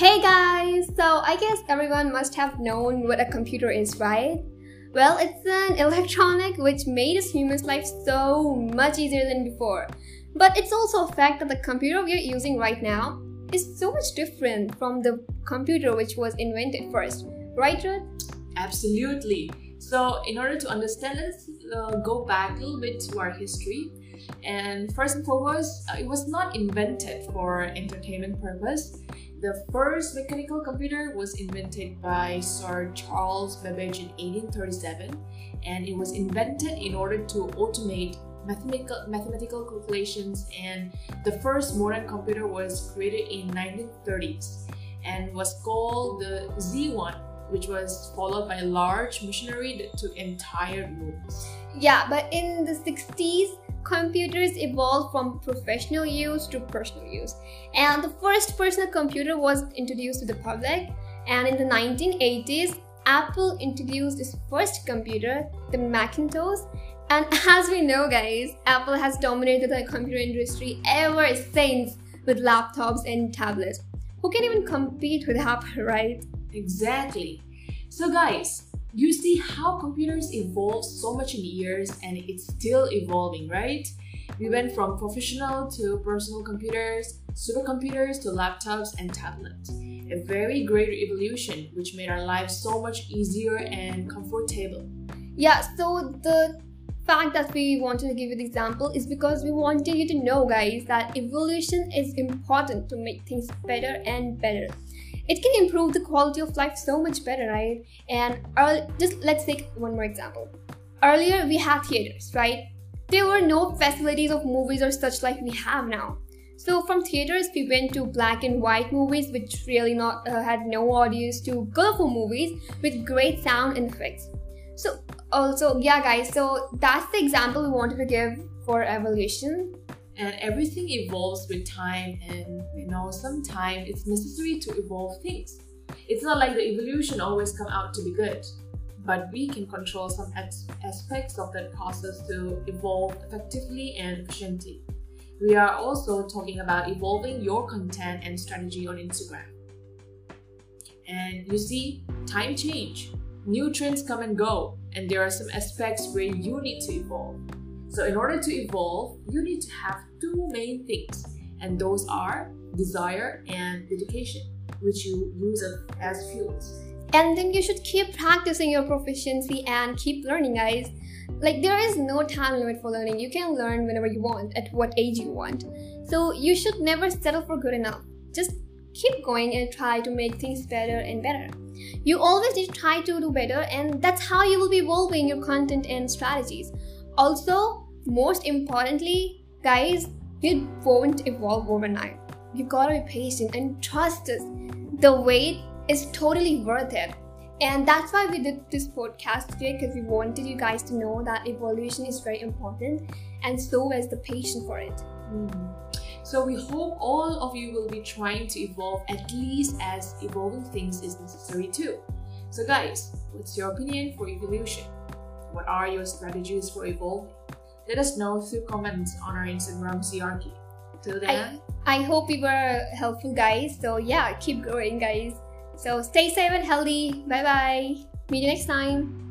Hey guys! So I guess everyone must have known what a computer is, right? Well, it's an electronic which made us humans' life so much easier than before. But it's also a fact that the computer we are using right now is so much different from the computer which was invented first. Right, Ruth? Absolutely. So, in order to understand, let's uh, go back a little bit to our history. And first and foremost, uh, it was not invented for entertainment purpose. The first mechanical computer was invented by Sir Charles Babbage in 1837, and it was invented in order to automate mathematical, mathematical calculations. And the first modern computer was created in 1930s and was called the Z1 which was followed by large machinery that took entire rooms. Yeah, but in the 60s, computers evolved from professional use to personal use. And the first personal computer was introduced to the public. And in the 1980s, Apple introduced its first computer, the Macintosh. And as we know, guys, Apple has dominated the computer industry ever since with laptops and tablets. Who can even compete with Apple, right? Exactly. So, guys, you see how computers evolve so much in years and it's still evolving, right? We went from professional to personal computers, supercomputers to laptops and tablets. A very great evolution which made our lives so much easier and comfortable. Yeah, so the fact that we wanted to give you the example is because we wanted you to know, guys, that evolution is important to make things better and better it can improve the quality of life so much better, right? And early, just let's take one more example. Earlier, we had theaters, right? There were no facilities of movies or such like we have now. So from theaters, we went to black and white movies, which really not uh, had no audience, to colorful movies with great sound and effects. So also, yeah, guys. So that's the example we wanted to give for evolution and everything evolves with time and you know sometimes it's necessary to evolve things. It's not like the evolution always come out to be good but we can control some aspects of that process to evolve effectively and efficiently. We are also talking about evolving your content and strategy on instagram. And you see time change. New trends come and go and there are some aspects where you need to evolve so, in order to evolve, you need to have two main things, and those are desire and dedication, which you use as fuels. And then you should keep practicing your proficiency and keep learning, guys. Like, there is no time limit for learning. You can learn whenever you want, at what age you want. So, you should never settle for good enough. Just keep going and try to make things better and better. You always need to try to do better, and that's how you will be evolving your content and strategies. Also, most importantly, guys, you won't evolve overnight. You gotta be patient and trust us. The wait is totally worth it. And that's why we did this podcast today because we wanted you guys to know that evolution is very important and so is the patience for it. Mm-hmm. So we hope all of you will be trying to evolve at least as evolving things is necessary too. So guys, what's your opinion for evolution? What are your strategies for evolving? Let us know through comments on our Instagram CRK. Till then, I, I hope we were helpful, guys. So, yeah, keep growing, guys. So, stay safe and healthy. Bye bye. Meet you next time.